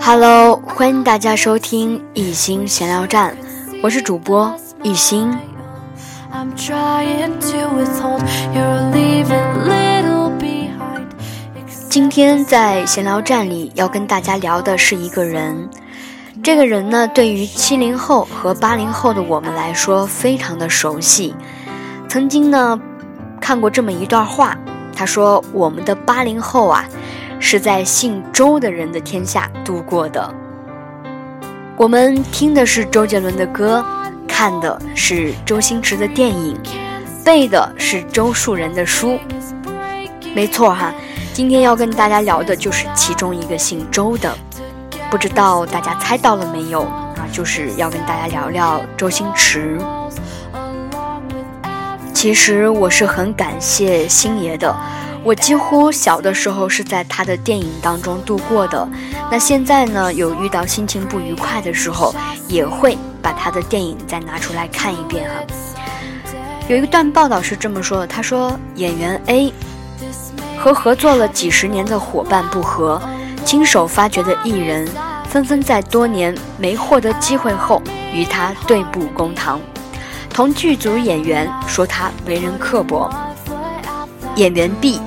Hello，欢迎大家收听一心闲聊站，我是主播一心。今天在闲聊站里要跟大家聊的是一个人，这个人呢，对于七零后和八零后的我们来说非常的熟悉。曾经呢，看过这么一段话，他说：“我们的八零后啊。”是在姓周的人的天下度过的。我们听的是周杰伦的歌，看的是周星驰的电影，背的是周树人的书。没错哈，今天要跟大家聊的就是其中一个姓周的。不知道大家猜到了没有啊？就是要跟大家聊聊周星驰。其实我是很感谢星爷的。我几乎小的时候是在他的电影当中度过的，那现在呢，有遇到心情不愉快的时候，也会把他的电影再拿出来看一遍哈。有一段报道是这么说的，他说演员 A 和合作了几十年的伙伴不和，亲手发掘的艺人，纷纷在多年没获得机会后与他对簿公堂，同剧组演员说他为人刻薄，演员 B。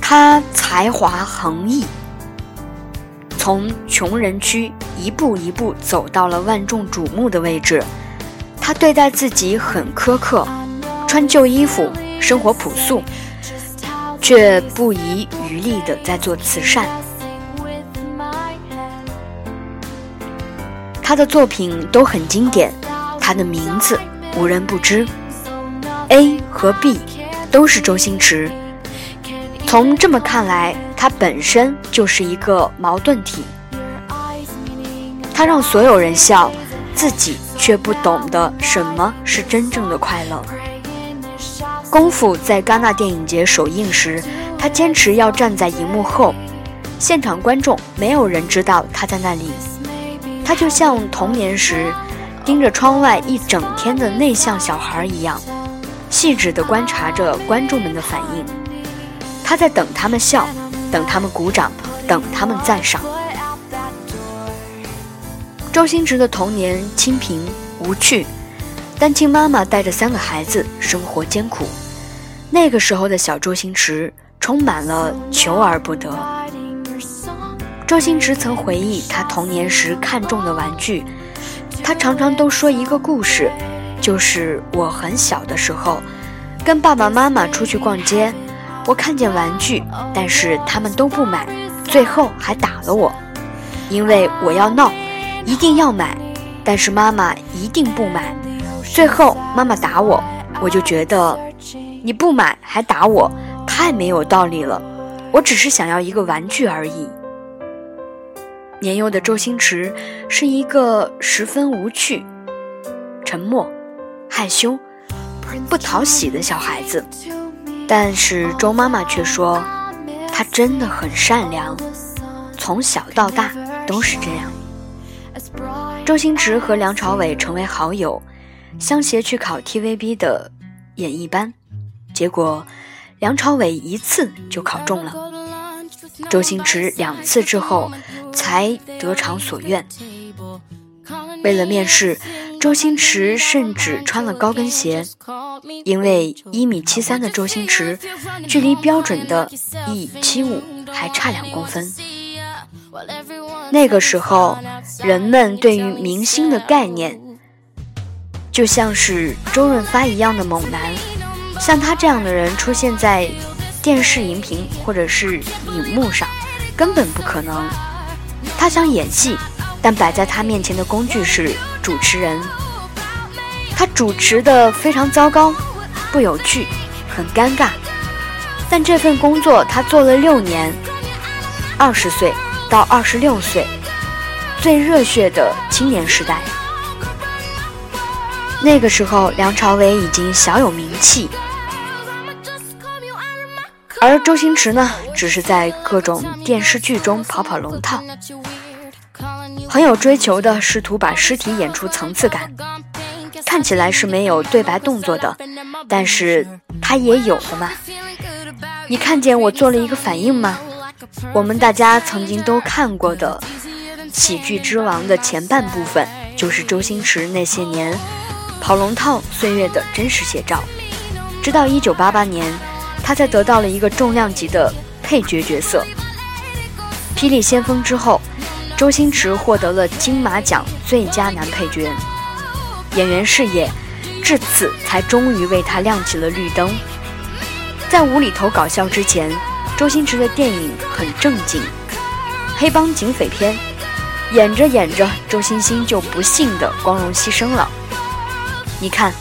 他才华横溢，从穷人区一步一步走到了万众瞩目的位置。他对待自己很苛刻，穿旧衣服，生活朴素，却不遗余力的在做慈善。他的作品都很经典，他的名字无人不知。A 和 B 都是周星驰。从这么看来，他本身就是一个矛盾体。他让所有人笑，自己却不懂得什么是真正的快乐。功夫在戛纳电影节首映时，他坚持要站在荧幕后，现场观众没有人知道他在那里。他就像童年时盯着窗外一整天的内向小孩一样，细致地观察着观众们的反应。他在等他们笑，等他们鼓掌，等他们赞赏。周星驰的童年清贫无趣，单亲妈妈带着三个孩子，生活艰苦。那个时候的小周星驰充满了求而不得。周星驰曾回忆他童年时看中的玩具，他常常都说一个故事，就是我很小的时候，跟爸爸妈妈出去逛街。我看见玩具，但是他们都不买，最后还打了我，因为我要闹，一定要买，但是妈妈一定不买，最后妈妈打我，我就觉得你不买还打我，太没有道理了，我只是想要一个玩具而已。年幼的周星驰是一个十分无趣、沉默、害羞、不讨喜的小孩子。但是周妈妈却说，他真的很善良，从小到大都是这样。周星驰和梁朝伟成为好友，相携去考 TVB 的演艺班，结果梁朝伟一次就考中了，周星驰两次之后才得偿所愿。为了面试。周星驰甚至穿了高跟鞋，因为一米七三的周星驰，距离标准的一七五还差两公分。那个时候，人们对于明星的概念，就像是周润发一样的猛男，像他这样的人出现在电视荧屏或者是荧幕上，根本不可能。他想演戏。但摆在他面前的工具是主持人，他主持的非常糟糕，不有趣，很尴尬。但这份工作他做了六年，二十岁到二十六岁，最热血的青年时代。那个时候，梁朝伟已经小有名气，而周星驰呢，只是在各种电视剧中跑跑龙套。很有追求的，试图把尸体演出层次感，看起来是没有对白动作的，但是他也有的嘛。你看见我做了一个反应吗？我们大家曾经都看过的喜剧之王的前半部分，就是周星驰那些年跑龙套岁月的真实写照。直到一九八八年，他才得到了一个重量级的配角角色《霹雳先锋》之后，周星驰获得了金马奖最佳男配角。演员事业至此才终于为他亮起了绿灯。在无厘头搞笑之前，周星驰的电影很正经，黑帮警匪片。演着演着，周星星就不幸的光荣牺牲了。你看，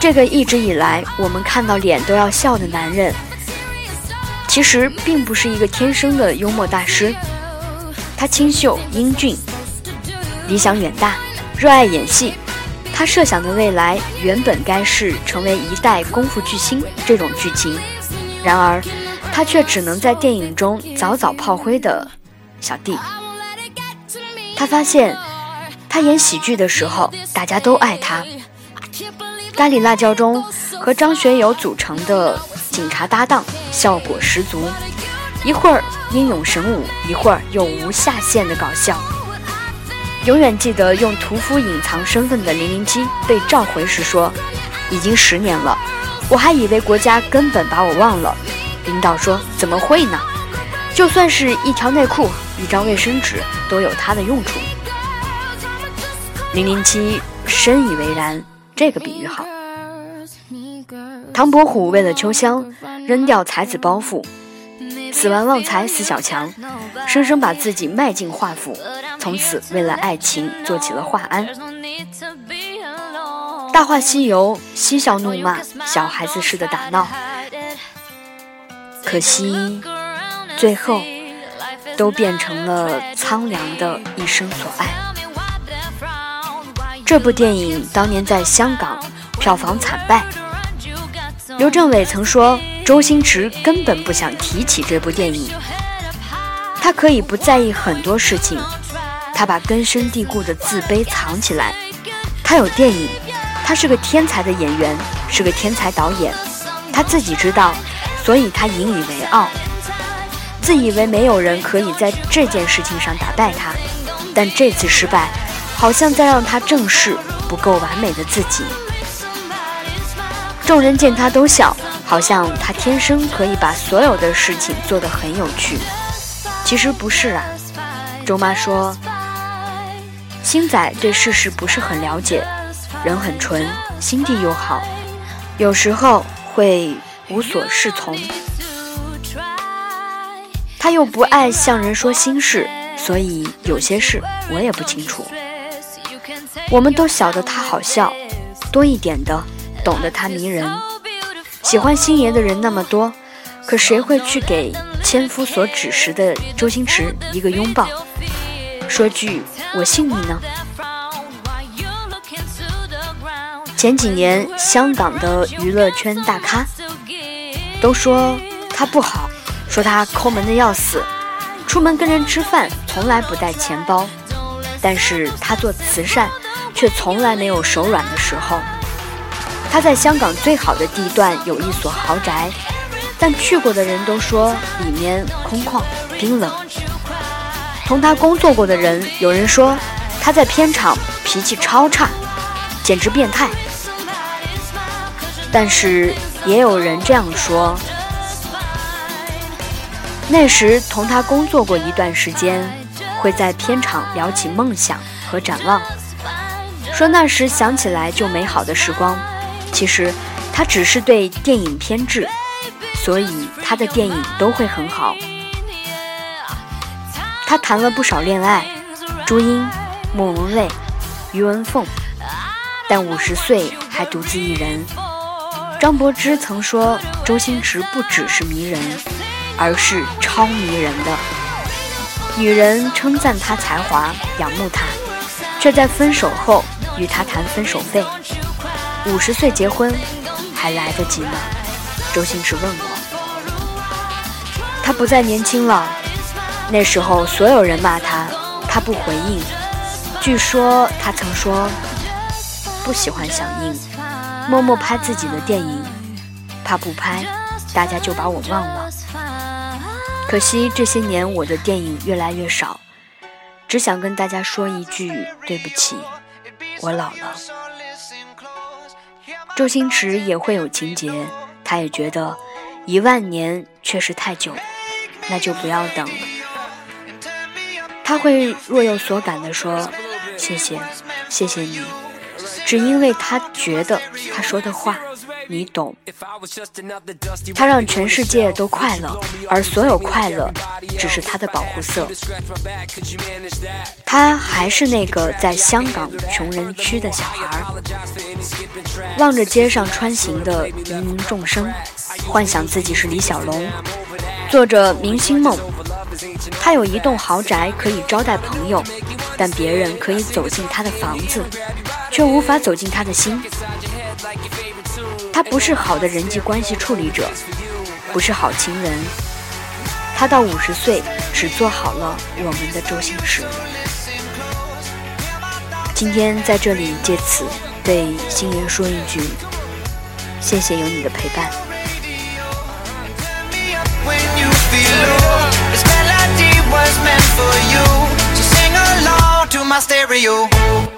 这个一直以来我们看到脸都要笑的男人，其实并不是一个天生的幽默大师。他清秀英俊，理想远大，热爱演戏。他设想的未来原本该是成为一代功夫巨星这种剧情，然而他却只能在电影中早早炮灰的小弟。他发现，他演喜剧的时候，大家都爱他。咖喱辣椒中和张学友组成的警察搭档，效果十足，一会儿英勇神武，一会儿又无下限的搞笑。永远记得用屠夫隐藏身份的零零七被召回时说：“已经十年了，我还以为国家根本把我忘了。”领导说：“怎么会呢？就算是一条内裤。”一张卫生纸都有它的用处。零零七深以为然，这个比喻好。唐伯虎为了秋香扔掉才子包袱，死完旺财死小强，生生把自己卖进画府，从此为了爱情做起了画安。大话西游嬉笑怒骂，小孩子似的打闹，可惜最后。都变成了苍凉的一生所爱。这部电影当年在香港票房惨败，刘镇伟曾说周星驰根本不想提起这部电影。他可以不在意很多事情，他把根深蒂固的自卑藏起来。他有电影，他是个天才的演员，是个天才导演，他自己知道，所以他引以为傲。自以为没有人可以在这件事情上打败他，但这次失败，好像在让他正视不够完美的自己。众人见他都笑，好像他天生可以把所有的事情做得很有趣。其实不是啊。周妈说，星仔对世事不是很了解，人很纯，心地又好，有时候会无所适从。他又不爱向人说心事，所以有些事我也不清楚。我们都晓得他好笑，多一点的懂得他迷人。喜欢星爷的人那么多，可谁会去给千夫所指时的周星驰一个拥抱，说句我信你呢？前几年香港的娱乐圈大咖都说他不好。说他抠门的要死，出门跟人吃饭从来不带钱包，但是他做慈善却从来没有手软的时候。他在香港最好的地段有一所豪宅，但去过的人都说里面空旷冰冷。同他工作过的人有人说他在片场脾气超差，简直变态。但是也有人这样说。那时同他工作过一段时间，会在片场聊起梦想和展望，说那时想起来就美好的时光。其实他只是对电影偏执，所以他的电影都会很好。他谈了不少恋爱，朱茵、莫文蔚、于文凤，但五十岁还独自一人。张柏芝曾说，周星驰不只是迷人。而是超迷人的，女人称赞他才华，仰慕他，却在分手后与他谈分手费。五十岁结婚还来得及吗？周星驰问我。他不再年轻了，那时候所有人骂他，他不回应。据说他曾说不喜欢响应，默默拍自己的电影，怕不拍，大家就把我忘了。可惜这些年我的电影越来越少，只想跟大家说一句对不起，我老了。周星驰也会有情节，他也觉得一万年确实太久，那就不要等了。他会若有所感地说：“谢谢，谢谢你。”只因为他觉得他说的话。你懂，他让全世界都快乐，而所有快乐只是他的保护色。他还是那个在香港穷人区的小孩，望着街上穿行的芸芸众生，幻想自己是李小龙，做着明星梦。他有一栋豪宅可以招待朋友，但别人可以走进他的房子，却无法走进他的心。他不是好的人际关系处理者，不是好情人。他到五十岁只做好了我们的周星驰。今天在这里借此对星爷说一句：谢谢有你的陪伴。was meant for you. So sing along to my stereo.